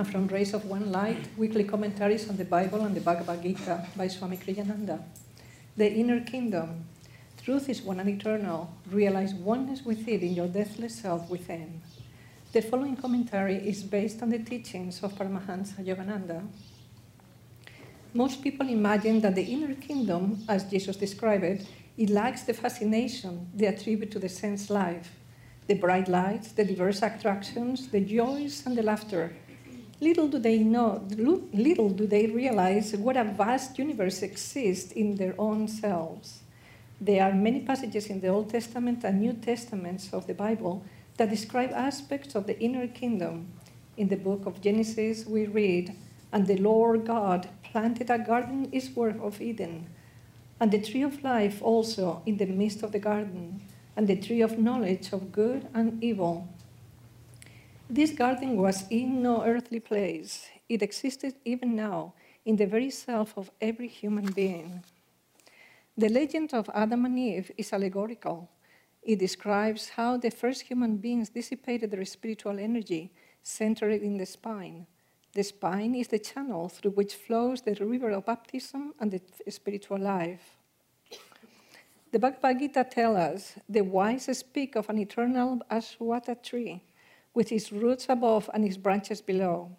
and from Rays of One Light, weekly commentaries on the Bible and the Bhagavad Gita by Swami Kriyananda. The Inner Kingdom. Truth is one and eternal. Realize oneness with it in your deathless self within. The following commentary is based on the teachings of Paramahansa Yogananda. Most people imagine that the inner kingdom, as Jesus described it, it lacks the fascination they attribute to the sense life, the bright lights, the diverse attractions, the joys, and the laughter. Little do they know, little do they realize what a vast universe exists in their own selves. There are many passages in the Old Testament and New Testaments of the Bible that describe aspects of the inner kingdom. In the book of Genesis, we read, And the Lord God planted a garden eastward of Eden, and the tree of life also in the midst of the garden, and the tree of knowledge of good and evil. This garden was in no earthly place. It existed even now in the very self of every human being. The legend of Adam and Eve is allegorical. It describes how the first human beings dissipated their spiritual energy centered in the spine the spine is the channel through which flows the river of baptism and the spiritual life. The Bhagavad Gita tells us the wise speak of an eternal Ashwatha tree with its roots above and its branches below.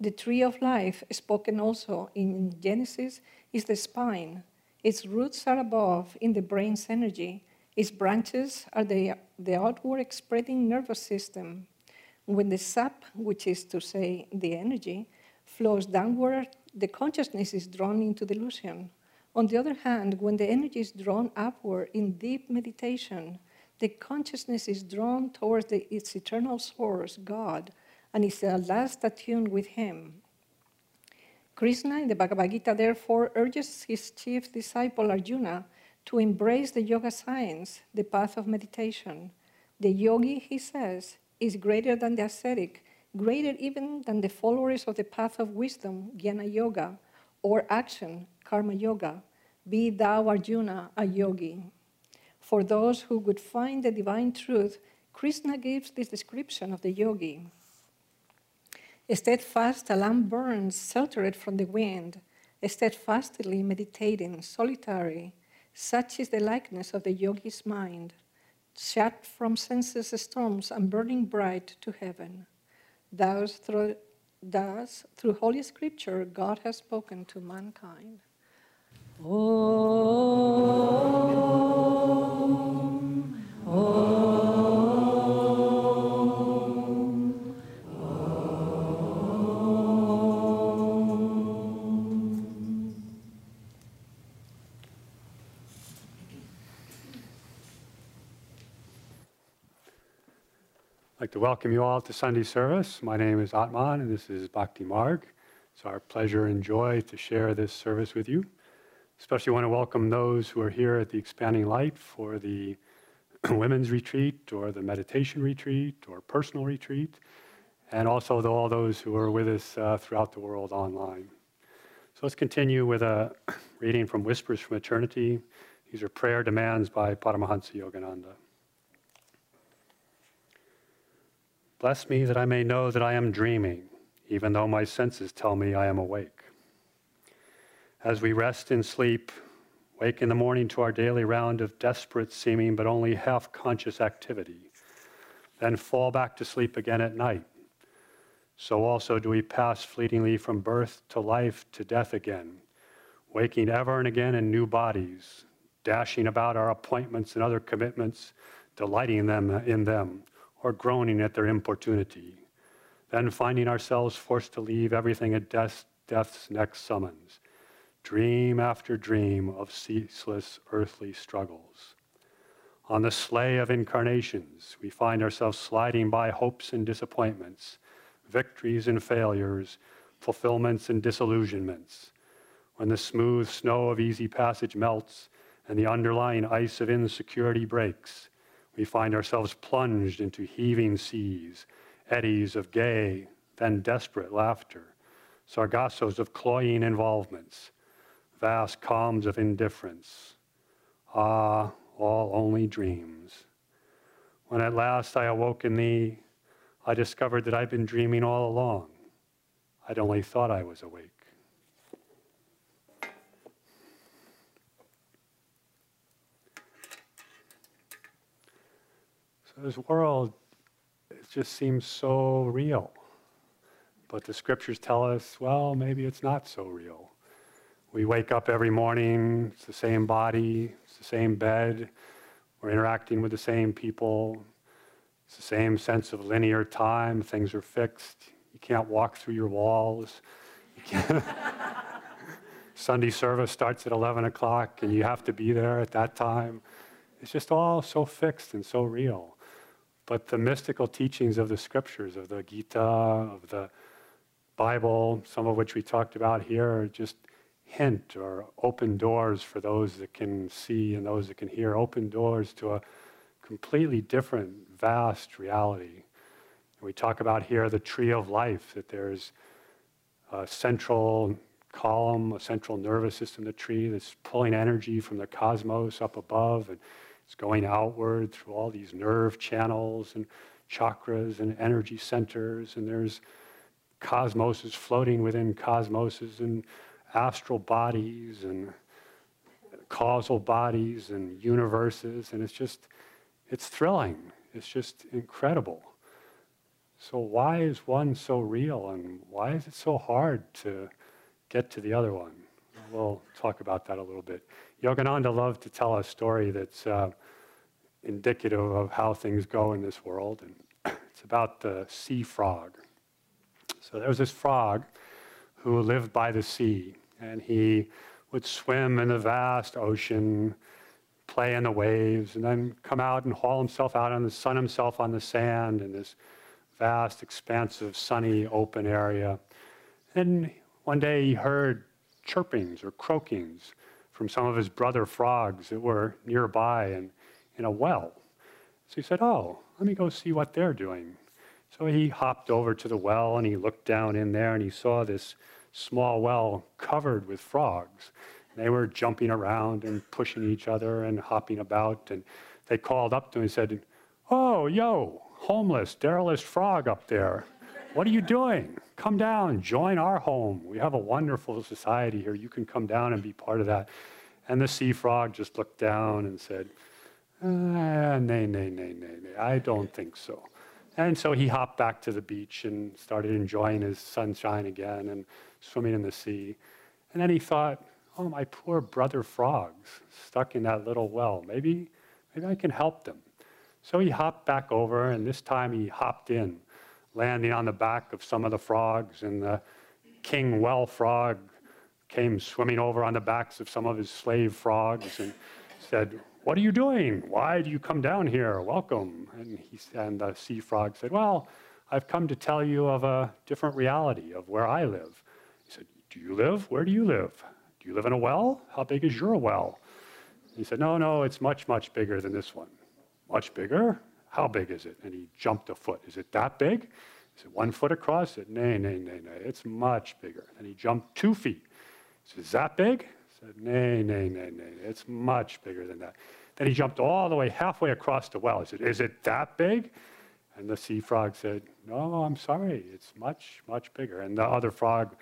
The tree of life, spoken also in Genesis, is the spine. Its roots are above in the brain's energy. Its branches are the, the outward spreading nervous system. When the sap, which is to say the energy, flows downward, the consciousness is drawn into delusion. On the other hand, when the energy is drawn upward in deep meditation, the consciousness is drawn towards the, its eternal source, God, and is at last attuned with Him. Krishna in the Bhagavad Gita therefore urges his chief disciple Arjuna to embrace the yoga science, the path of meditation. The yogi, he says, is greater than the ascetic, greater even than the followers of the path of wisdom, Jnana Yoga, or action, Karma Yoga. Be thou, Arjuna, a yogi. For those who would find the divine truth, Krishna gives this description of the yogi. A Steadfast, a lamp burns, sheltered from the wind, steadfastly meditating, solitary. Such is the likeness of the yogi's mind shut from senses storms and burning bright to heaven. Thus through, thus, through Holy Scripture, God has spoken to mankind. Om, to welcome you all to Sunday service. My name is Atman, and this is Bhakti Marg. It's our pleasure and joy to share this service with you. Especially want to welcome those who are here at the Expanding Light for the women's retreat, or the meditation retreat, or personal retreat, and also all those who are with us uh, throughout the world online. So let's continue with a reading from Whispers from Eternity. These are prayer demands by Paramahansa Yogananda. Bless me that I may know that I am dreaming, even though my senses tell me I am awake. As we rest in sleep, wake in the morning to our daily round of desperate seeming but only half conscious activity, then fall back to sleep again at night. So also do we pass fleetingly from birth to life to death again, waking ever and again in new bodies, dashing about our appointments and other commitments, delighting them in them or groaning at their importunity, then finding ourselves forced to leave everything at death, death's next summons, dream after dream of ceaseless earthly struggles. On the sleigh of incarnations, we find ourselves sliding by hopes and disappointments, victories and failures, fulfillments and disillusionments. When the smooth snow of easy passage melts and the underlying ice of insecurity breaks, we find ourselves plunged into heaving seas, eddies of gay, then desperate laughter, sargassos of cloying involvements, vast calms of indifference. Ah, all only dreams. When at last I awoke in thee, I discovered that I'd been dreaming all along. I'd only thought I was awake. So this world, it just seems so real. But the scriptures tell us, well, maybe it's not so real. We wake up every morning, it's the same body, it's the same bed, we're interacting with the same people, it's the same sense of linear time, things are fixed, you can't walk through your walls. Sunday service starts at 11 o'clock and you have to be there at that time. It's just all so fixed and so real. But the mystical teachings of the scriptures, of the Gita, of the Bible, some of which we talked about here, are just hint or open doors for those that can see and those that can hear, open doors to a completely different, vast reality. And we talk about here the tree of life, that there's a central column, a central nervous system, the tree that's pulling energy from the cosmos up above, and it's going outward through all these nerve channels and chakras and energy centers, and there's cosmoses floating within cosmoses and astral bodies and causal bodies and universes, and it's just, it's thrilling. It's just incredible. So, why is one so real, and why is it so hard to get to the other one? We'll talk about that a little bit. Yogananda loved to tell a story that's uh, indicative of how things go in this world, and it's about the sea frog. So, there was this frog who lived by the sea, and he would swim in the vast ocean, play in the waves, and then come out and haul himself out and sun himself on the sand in this vast, expansive, sunny, open area. And one day he heard chirpings or croakings from some of his brother frogs that were nearby and in a well. So he said, Oh, let me go see what they're doing. So he hopped over to the well and he looked down in there and he saw this small well covered with frogs. They were jumping around and pushing each other and hopping about. And they called up to him and said, Oh, yo, homeless, derelict frog up there. What are you doing? Come down, join our home. We have a wonderful society here. You can come down and be part of that. And the sea frog just looked down and said, uh, Nay, nay, nay, nay, nay, I don't think so. And so he hopped back to the beach and started enjoying his sunshine again and swimming in the sea. And then he thought, oh, my poor brother frogs stuck in that little well. Maybe, maybe I can help them. So he hopped back over, and this time he hopped in, landing on the back of some of the frogs. And the king well frog came swimming over on the backs of some of his slave frogs and said, What are you doing? Why do you come down here? Welcome. And, he, and the sea frog said, Well, I've come to tell you of a different reality of where I live. He said, Do you live? Where do you live? Do you live in a well? How big is your well? He said, No, no, it's much, much bigger than this one. Much bigger? How big is it? And he jumped a foot. Is it that big? Is it one foot across? He said, Nay, nay, nay, nay. It's much bigger. And he jumped two feet. He said, Is that big? Said, Nay, nay, nay, nay. It's much bigger than that. Then he jumped all the way halfway across the well. He said, Is it that big? And the sea frog said, No, I'm sorry. It's much, much bigger. And the other frog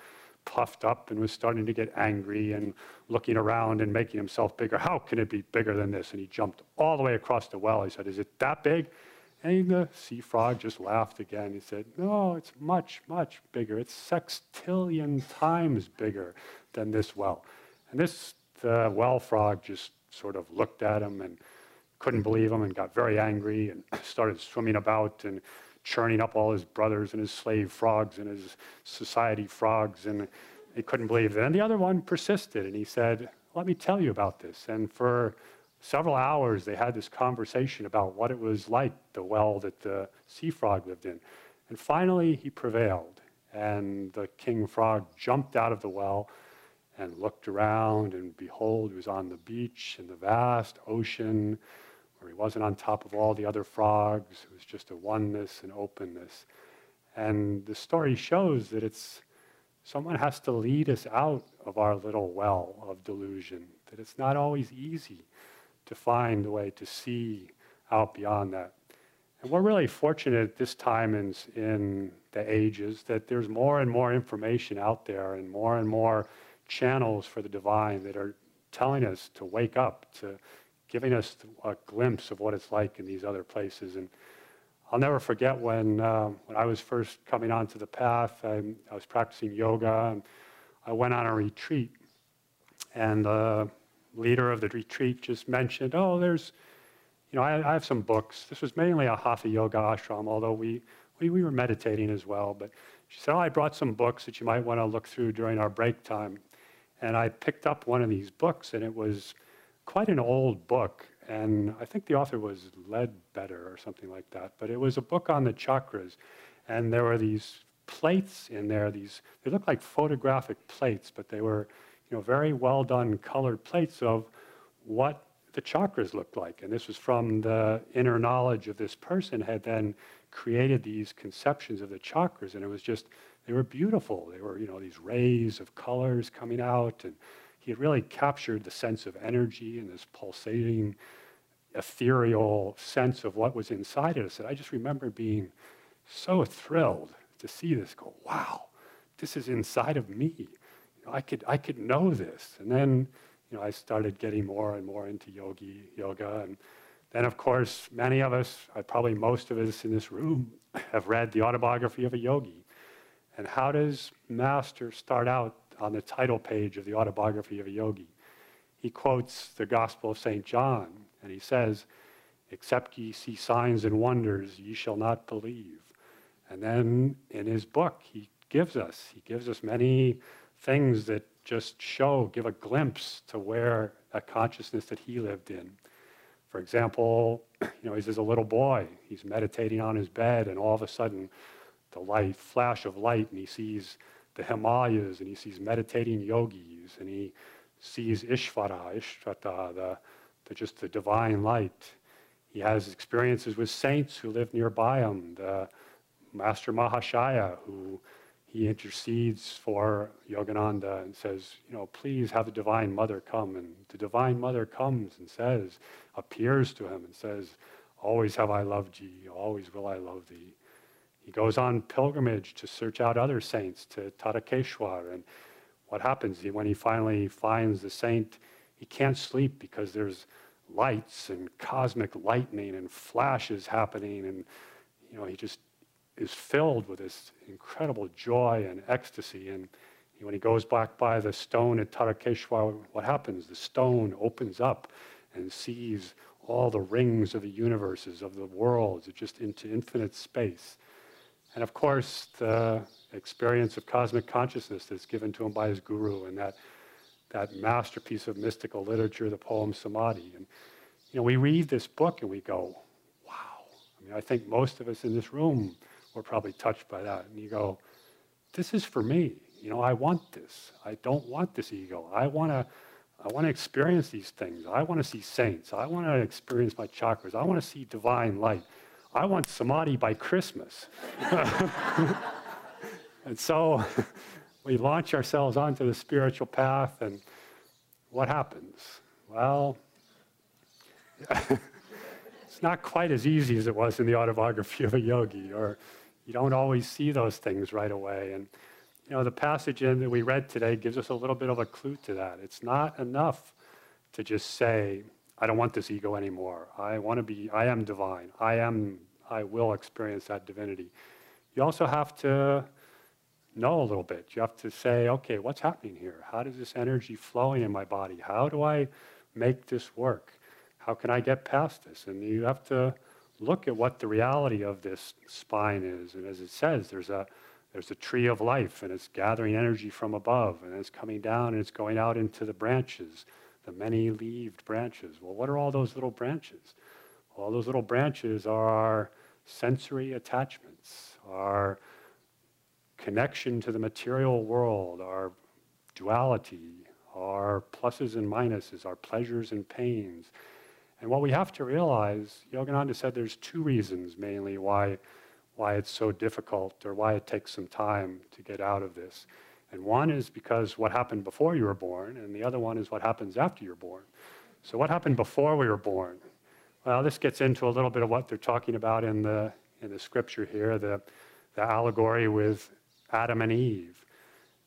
puffed up and was starting to get angry and looking around and making himself bigger. How can it be bigger than this? And he jumped all the way across the well. He said, Is it that big? And the sea frog just laughed again. He said, No, it's much, much bigger. It's sextillion times bigger than this well. And this the well frog just sort of looked at him and couldn't mm-hmm. believe him and got very angry and started swimming about and churning up all his brothers and his slave frogs and his society frogs, and he couldn't believe it. And the other one persisted, and he said, Let me tell you about this. And for several hours, they had this conversation about what it was like, the well that the sea frog lived in. And finally, he prevailed, and the king frog jumped out of the well and looked around, and behold, he was on the beach in the vast ocean where he wasn't on top of all the other frogs. It was just a oneness and openness. And the story shows that it's someone has to lead us out of our little well of delusion, that it's not always easy to find a way to see out beyond that. And we're really fortunate at this time in, in the ages that there's more and more information out there and more and more channels for the divine that are telling us to wake up, to giving us a glimpse of what it's like in these other places. And I'll never forget when, uh, when I was first coming onto the path, I, I was practicing yoga, and I went on a retreat. And the leader of the retreat just mentioned, oh, there's, you know, I, I have some books. This was mainly a Hatha Yoga ashram, although we, we, we were meditating as well. But she said, oh, I brought some books that you might want to look through during our break time. And I picked up one of these books, and it was quite an old book and I think the author was Leadbeater or something like that. But it was a book on the chakras, and there were these plates in there. These they looked like photographic plates, but they were, you know, very well done colored plates of what the chakras looked like. And this was from the inner knowledge of this person had then created these conceptions of the chakras, and it was just they were beautiful. They were, you know, these rays of colors coming out and he had really captured the sense of energy and this pulsating ethereal sense of what was inside of us. And I just remember being so thrilled to see this go, wow, this is inside of me. You know, I, could, I could know this. And then you know, I started getting more and more into yogi, yoga. And then, of course, many of us, uh, probably most of us in this room, have read the autobiography of a yogi. And how does Master start out on the title page of the autobiography of a yogi? He quotes the Gospel of St. John, and he says, Except ye see signs and wonders, ye shall not believe. And then in his book, he gives us, he gives us many things that just show, give a glimpse to where that consciousness that he lived in. For example, you know, he's as a little boy, he's meditating on his bed, and all of a sudden, the light, flash of light, and he sees the Himalayas, and he sees meditating yogis, and he sees Ishvara, Ishvata, the the, just the divine light. He has experiences with saints who live nearby him, the Master Mahashaya, who he intercedes for Yogananda and says, you know, please have the Divine Mother come. And the Divine Mother comes and says, appears to him and says, always have I loved thee, always will I love thee. He goes on pilgrimage to search out other saints to Tarakeshwar. And what happens when he finally finds the saint he can't sleep because there's lights and cosmic lightning and flashes happening and you know he just is filled with this incredible joy and ecstasy and when he goes back by the stone at Tarakeshwar, what happens? The stone opens up and sees all the rings of the universes, of the worlds, just into infinite space. And of course, the experience of cosmic consciousness that's given to him by his guru, and that that masterpiece of mystical literature, the poem Samadhi. And you know, we read this book and we go, wow. I mean, I think most of us in this room were probably touched by that. And you go, this is for me. You know, I want this. I don't want this ego. I want to I want to experience these things. I want to see saints. I want to experience my chakras. I want to see divine light. I want samadhi by Christmas. and so we launch ourselves onto the spiritual path, and what happens? Well, it's not quite as easy as it was in the autobiography of a yogi, or you don't always see those things right away. And you know, the passage in that we read today gives us a little bit of a clue to that. It's not enough to just say, I don't want this ego anymore. I want to be, I am divine. I am, I will experience that divinity. You also have to know a little bit. You have to say, okay, what's happening here? How does this energy flowing in my body? How do I make this work? How can I get past this? And you have to look at what the reality of this spine is. And as it says, there's a there's a tree of life and it's gathering energy from above and it's coming down and it's going out into the branches, the many leaved branches. Well, what are all those little branches? All those little branches are our sensory attachments, our connection to the material world, our duality, our pluses and minuses, our pleasures and pains. And what we have to realize, Yogananda said there's two reasons mainly why, why it's so difficult or why it takes some time to get out of this. And one is because what happened before you were born, and the other one is what happens after you're born. So, what happened before we were born? Well, this gets into a little bit of what they're talking about in the, in the scripture here. The, the allegory with Adam and Eve.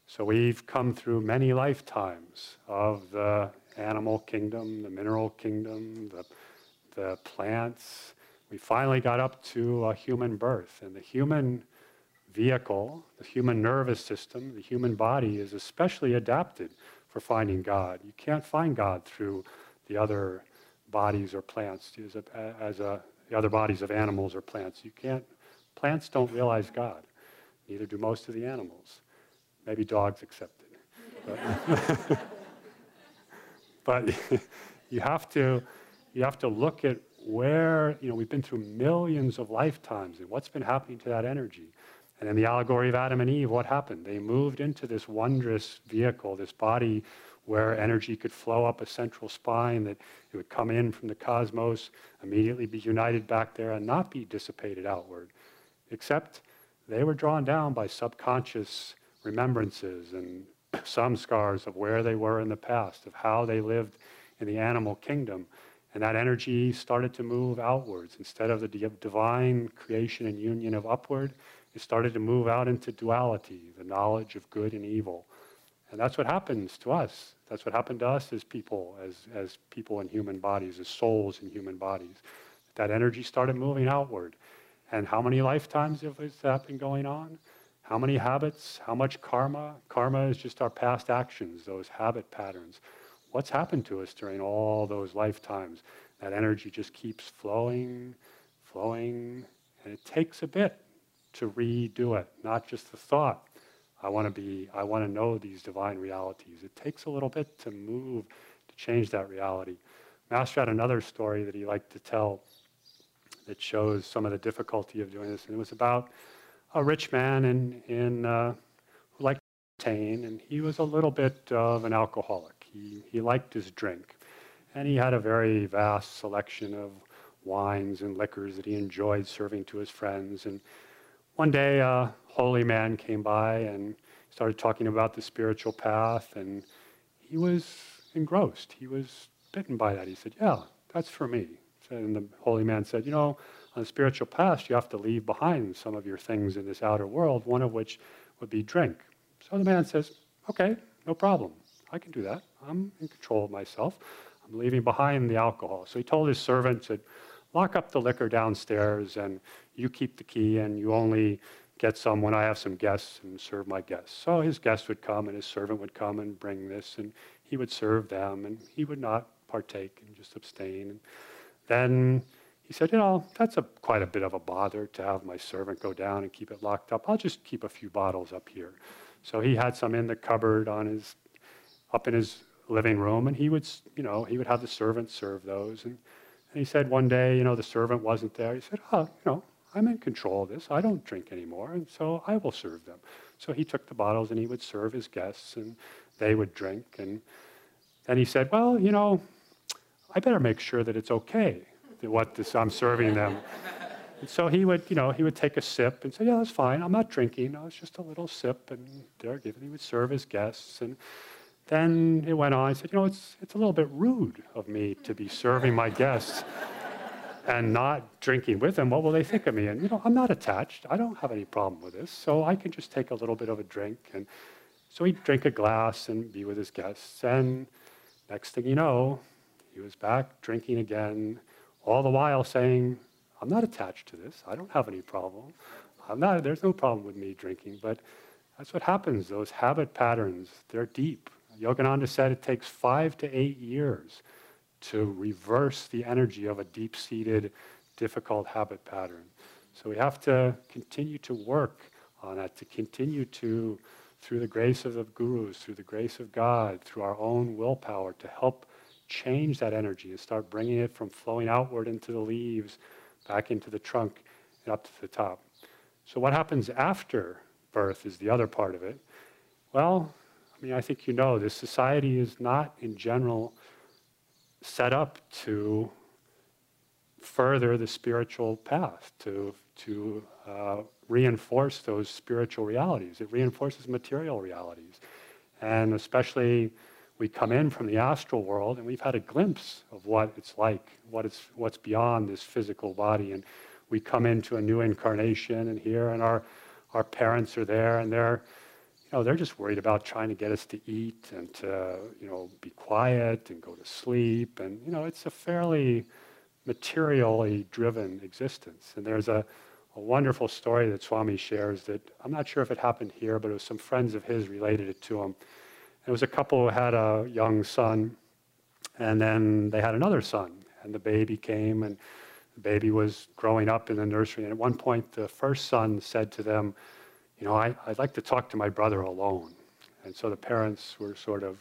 So we've come through many lifetimes of the animal kingdom, the mineral kingdom, the, the plants. We finally got up to a human birth. And the human vehicle, the human nervous system, the human body is especially adapted for finding God. You can't find God through the other bodies or plants, as, a, as a, the other bodies of animals or plants. You can't, plants don't realize God. Neither do most of the animals. Maybe dogs accepted. But, but you have to you have to look at where you know we've been through millions of lifetimes and what's been happening to that energy. And in the allegory of Adam and Eve, what happened? They moved into this wondrous vehicle, this body where energy could flow up a central spine, that it would come in from the cosmos, immediately be united back there, and not be dissipated outward. Except they were drawn down by subconscious remembrances and some scars of where they were in the past, of how they lived in the animal kingdom. And that energy started to move outwards. Instead of the divine creation and union of upward, it started to move out into duality, the knowledge of good and evil. And that's what happens to us. That's what happened to us as people, as, as people in human bodies, as souls in human bodies. That energy started moving outward. And how many lifetimes has that been going on? How many habits? How much karma? Karma is just our past actions, those habit patterns. What's happened to us during all those lifetimes? That energy just keeps flowing, flowing, and it takes a bit to redo it, not just the thought. I want to be, I want to know these divine realities. It takes a little bit to move, to change that reality. Master had another story that he liked to tell that shows some of the difficulty of doing this. And it was about a rich man in, in, uh, who liked to entertain, and he was a little bit of an alcoholic. He, he liked his drink. And he had a very vast selection of wines and liquors that he enjoyed serving to his friends. And one day, a holy man came by and started talking about the spiritual path, and he was engrossed. He was bitten by that. He said, Yeah, that's for me. And the holy man said, You know, on the spiritual path, you have to leave behind some of your things in this outer world, one of which would be drink. So the man says, Okay, no problem. I can do that. I'm in control of myself. I'm leaving behind the alcohol. So he told his servant, said, lock up the liquor downstairs and you keep the key and you only get some when I have some guests and serve my guests. So his guests would come and his servant would come and bring this and he would serve them and he would not partake and just abstain. And then he said, You know, that's a, quite a bit of a bother to have my servant go down and keep it locked up. I'll just keep a few bottles up here. So he had some in the cupboard on his, up in his living room, and he would, you know, he would have the servant serve those. And, and he said one day, you know, the servant wasn't there. He said, Oh, you know, I'm in control of this. I don't drink anymore, and so I will serve them. So he took the bottles and he would serve his guests, and they would drink. And then he said, Well, you know, I better make sure that it's okay what this, I'm serving them. And so he would, you know, he would take a sip and say, "Yeah, that's fine. I'm not drinking. No, it's just a little sip." And given. He would serve his guests, and then it went on. He said, "You know, it's it's a little bit rude of me to be serving my guests and not drinking with them. What will they think of me?" And you know, I'm not attached. I don't have any problem with this, so I can just take a little bit of a drink. And so he'd drink a glass and be with his guests. And next thing you know, he was back drinking again, all the while saying, I'm not attached to this. I don't have any problem. I'm not, there's no problem with me drinking. But that's what happens. Those habit patterns, they're deep. Yogananda said it takes five to eight years to reverse the energy of a deep seated, difficult habit pattern. So we have to continue to work on that, to continue to, through the grace of the gurus, through the grace of God, through our own willpower, to help change that energy and start bringing it from flowing outward into the leaves, back into the trunk, and up to the top. So, what happens after birth is the other part of it. Well, I mean, I think you know this society is not, in general, set up to further the spiritual path, to, to uh, reinforce those spiritual realities. It reinforces material realities. And especially we come in from the astral world and we've had a glimpse of what it's like, what it's, what's beyond this physical body. And we come into a new incarnation, and here, and our, our parents are there and they're, they're just worried about trying to get us to eat and to, you know, be quiet and go to sleep. And, you know, it's a fairly materially driven existence. And there's a, a wonderful story that Swami shares that I'm not sure if it happened here, but it was some friends of his related it to him. It was a couple who had a young son, and then they had another son, and the baby came, and the baby was growing up in the nursery. And at one point, the first son said to them, You know, I, would like to talk to my brother alone. And so the parents were sort of,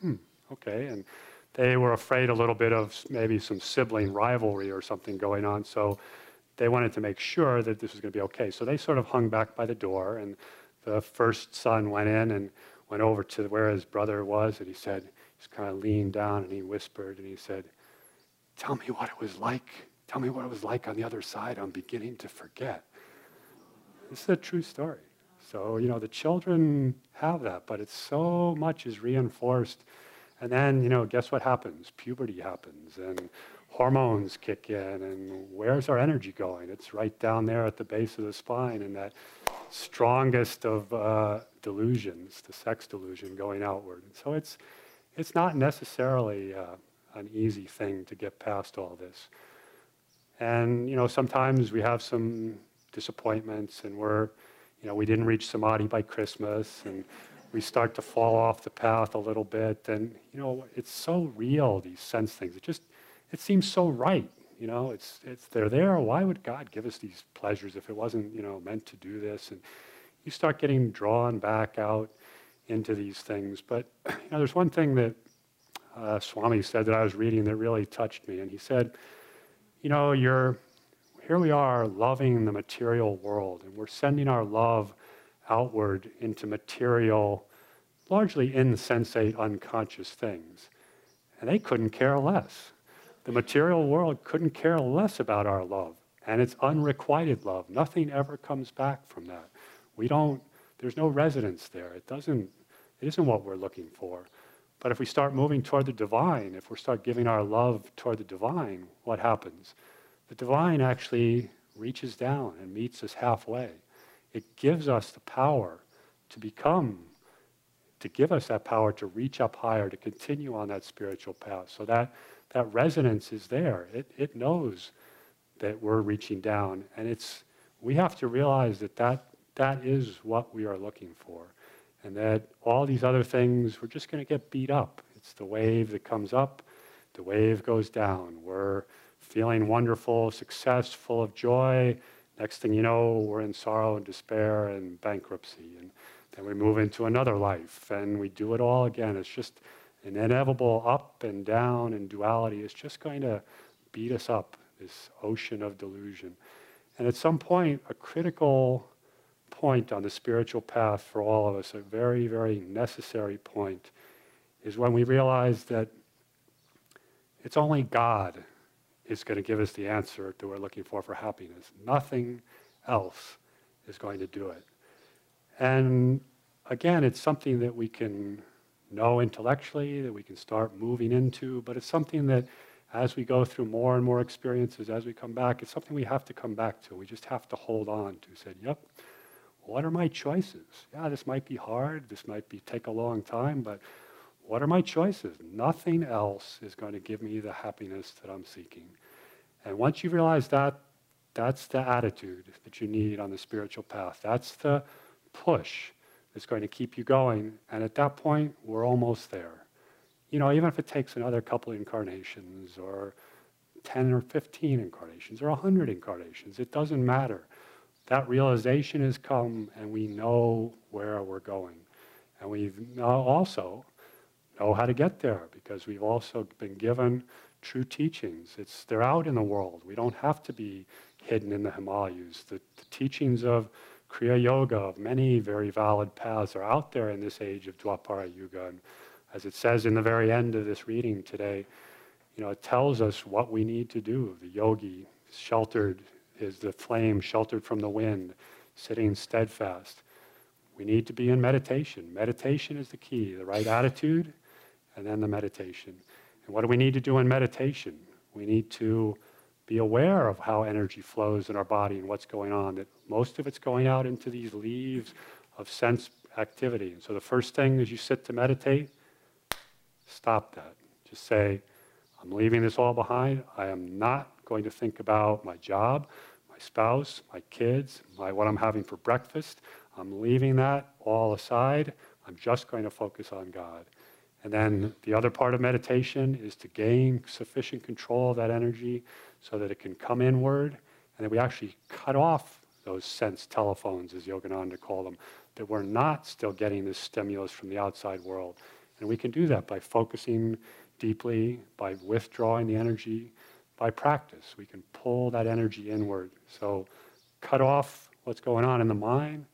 Hmm, okay. And they were afraid a little bit of maybe some sibling rivalry or something going on. So they wanted to make sure that this was going to be okay. So they sort of hung back by the door, and the first son went in and went over to where his brother was, and he said, he's kind of leaned down and he whispered and he said, Tell me what it was like. Tell me what it was like on the other side. I'm beginning to forget. This is a true story. So, you know, the children have that, but it's so much is reinforced. And then, you know, guess what happens? Puberty happens and hormones kick in. And where's our energy going? It's right down there at the base of the spine in that strongest of uh, delusions, the sex delusion going outward. And so it's, it's not necessarily uh, an easy thing to get past all this. And, you know, sometimes we have some disappointments and we're, you know, we didn't reach samadhi by Christmas and we start to fall off the path a little bit. And, you know, it's so real, these sense things. It just, it seems so right. You know, it's, it's, they're there. Why would God give us these pleasures if it wasn't, you know, meant to do this? And you start getting drawn back out into these things. But, you know, there's one thing that uh, Swami said that I was reading that really touched me. And he said, you know, you're, here we are loving the material world, and we're sending our love outward into material, largely insensate, unconscious things. And they couldn't care less. The material world couldn't care less about our love. And it's unrequited love. Nothing ever comes back from that. We don't, there's no residence there. It doesn't, it isn't what we're looking for. But if we start moving toward the divine, if we start giving our love toward the divine, what happens? The divine actually reaches down and meets us halfway. It gives us the power to become, to give us that power to reach up higher, to continue on that spiritual path. So that, that resonance is there. It, it knows that we're reaching down. And it's, we have to realize that, that that is what we are looking for and that all these other things, we're just going to get beat up. It's the wave that comes up, the wave goes down. We're feeling wonderful, success, full of joy. Next thing you know, we're in sorrow and despair and bankruptcy. And then we move into another life and we do it all again. It's just an inevitable up and down and duality is just going to beat us up, this ocean of delusion. And at some point, a critical point on the spiritual path for all of us, a very, very necessary point, is when we realize that it's only God is going to give us the answer that we're looking for for happiness. Nothing else is going to do it. And again, it's something that we can know intellectually, that we can start moving into, but it's something that as we go through more and more experiences, as we come back, it's something we have to come back to. We just have to hold on to. said, yep, what are my choices? Yeah, this might be hard, this might be take a long time, but what are my choices? Nothing else is going to give me the happiness that I'm seeking. And once you realize that, that's the attitude that you need on the spiritual path. That's the push that's going to keep you going. And at that point, we're almost there. You know, even if it takes another couple incarnations or 10 or 15 incarnations or 100 incarnations, it doesn't matter that realization has come and we know where we're going. And we've also know how to get there because we've also been given true teachings. It's, they're out in the world. We don't have to be hidden in the Himalayas. The, the teachings of Kriya Yoga, of many very valid paths, are out there in this age of Dwapara Yuga. And as it says in the very end of this reading today, you know, it tells us what we need to do. The yogi, sheltered is the flame sheltered from the wind, sitting steadfast. We need to be in meditation. Meditation is the key, the right attitude, and then the meditation. And what do we need to do in meditation? We need to be aware of how energy flows in our body and what's going on, that most of it's going out into these leaves of sense activity. And so the first thing as you sit to meditate, stop that. Just say, I'm leaving this all behind. I am not going to think about my job, my spouse, my kids, my, what I'm having for breakfast. I'm leaving that all aside. I'm just going to focus on God. And then the other part of meditation is to gain sufficient control of that energy so that it can come inward and that we actually cut off those sense telephones, as Yogananda called them, that we're not still getting this stimulus from the outside world. And we can do that by focusing deeply, by withdrawing the energy, by practice. We can pull that energy inward. So cut off what's going on in the mind,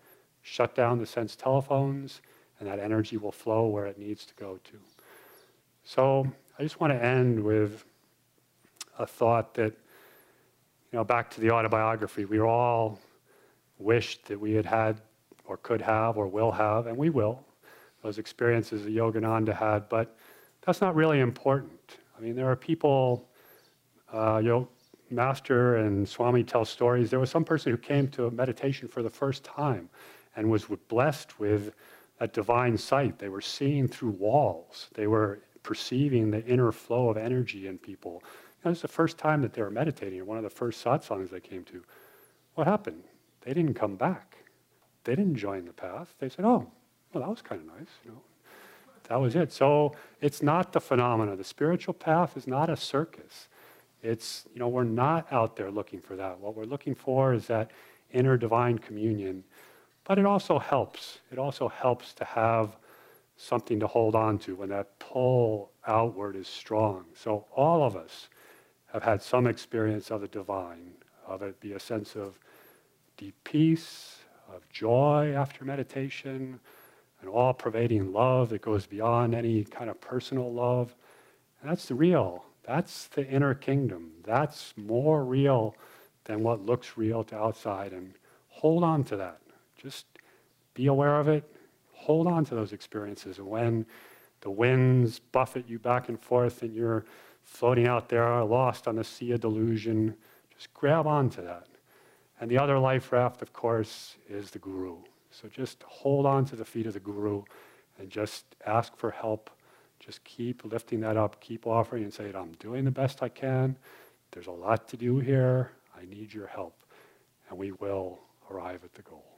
shut down the sense telephones, and that energy will flow where it needs to go to. So I just want to end with a thought that, you know, back to the autobiography, we all wished that we had had or could have or will have, and we will, those experiences that Yogananda had, but that's not really important. I mean, there are people, uh, Yo, Master and Swami tell stories. There was some person who came to meditation for the first time and was blessed with a divine sight. They were seeing through walls. They were perceiving the inner flow of energy in people. It was the first time that they were meditating, one of the first satsangs they came to. What happened? They didn't come back. They didn't join the path. They said, oh, well, that was kind of nice, you know. That was it. So it's not the phenomena. The spiritual path is not a circus. It's, you know, we're not out there looking for that. What we're looking for is that inner divine communion. But it also helps. It also helps to have something to hold on to when that pull outward is strong. So all of us have had some experience of the divine, of it be a sense of deep peace, of joy after meditation, an all pervading love that goes beyond any kind of personal love. And that's the real. That's the inner kingdom. That's more real than what looks real to outside. And hold on to that. Just be aware of it. Hold on to those experiences. And when the winds buffet you back and forth and you're floating out there lost on the sea of delusion, just grab onto that. And the other life raft, of course, is the guru. So just hold on to the feet of the guru and just ask for help. Just keep lifting that up, keep offering and say, I'm doing the best I can. There's a lot to do here. I need your help. And we will arrive at the goal.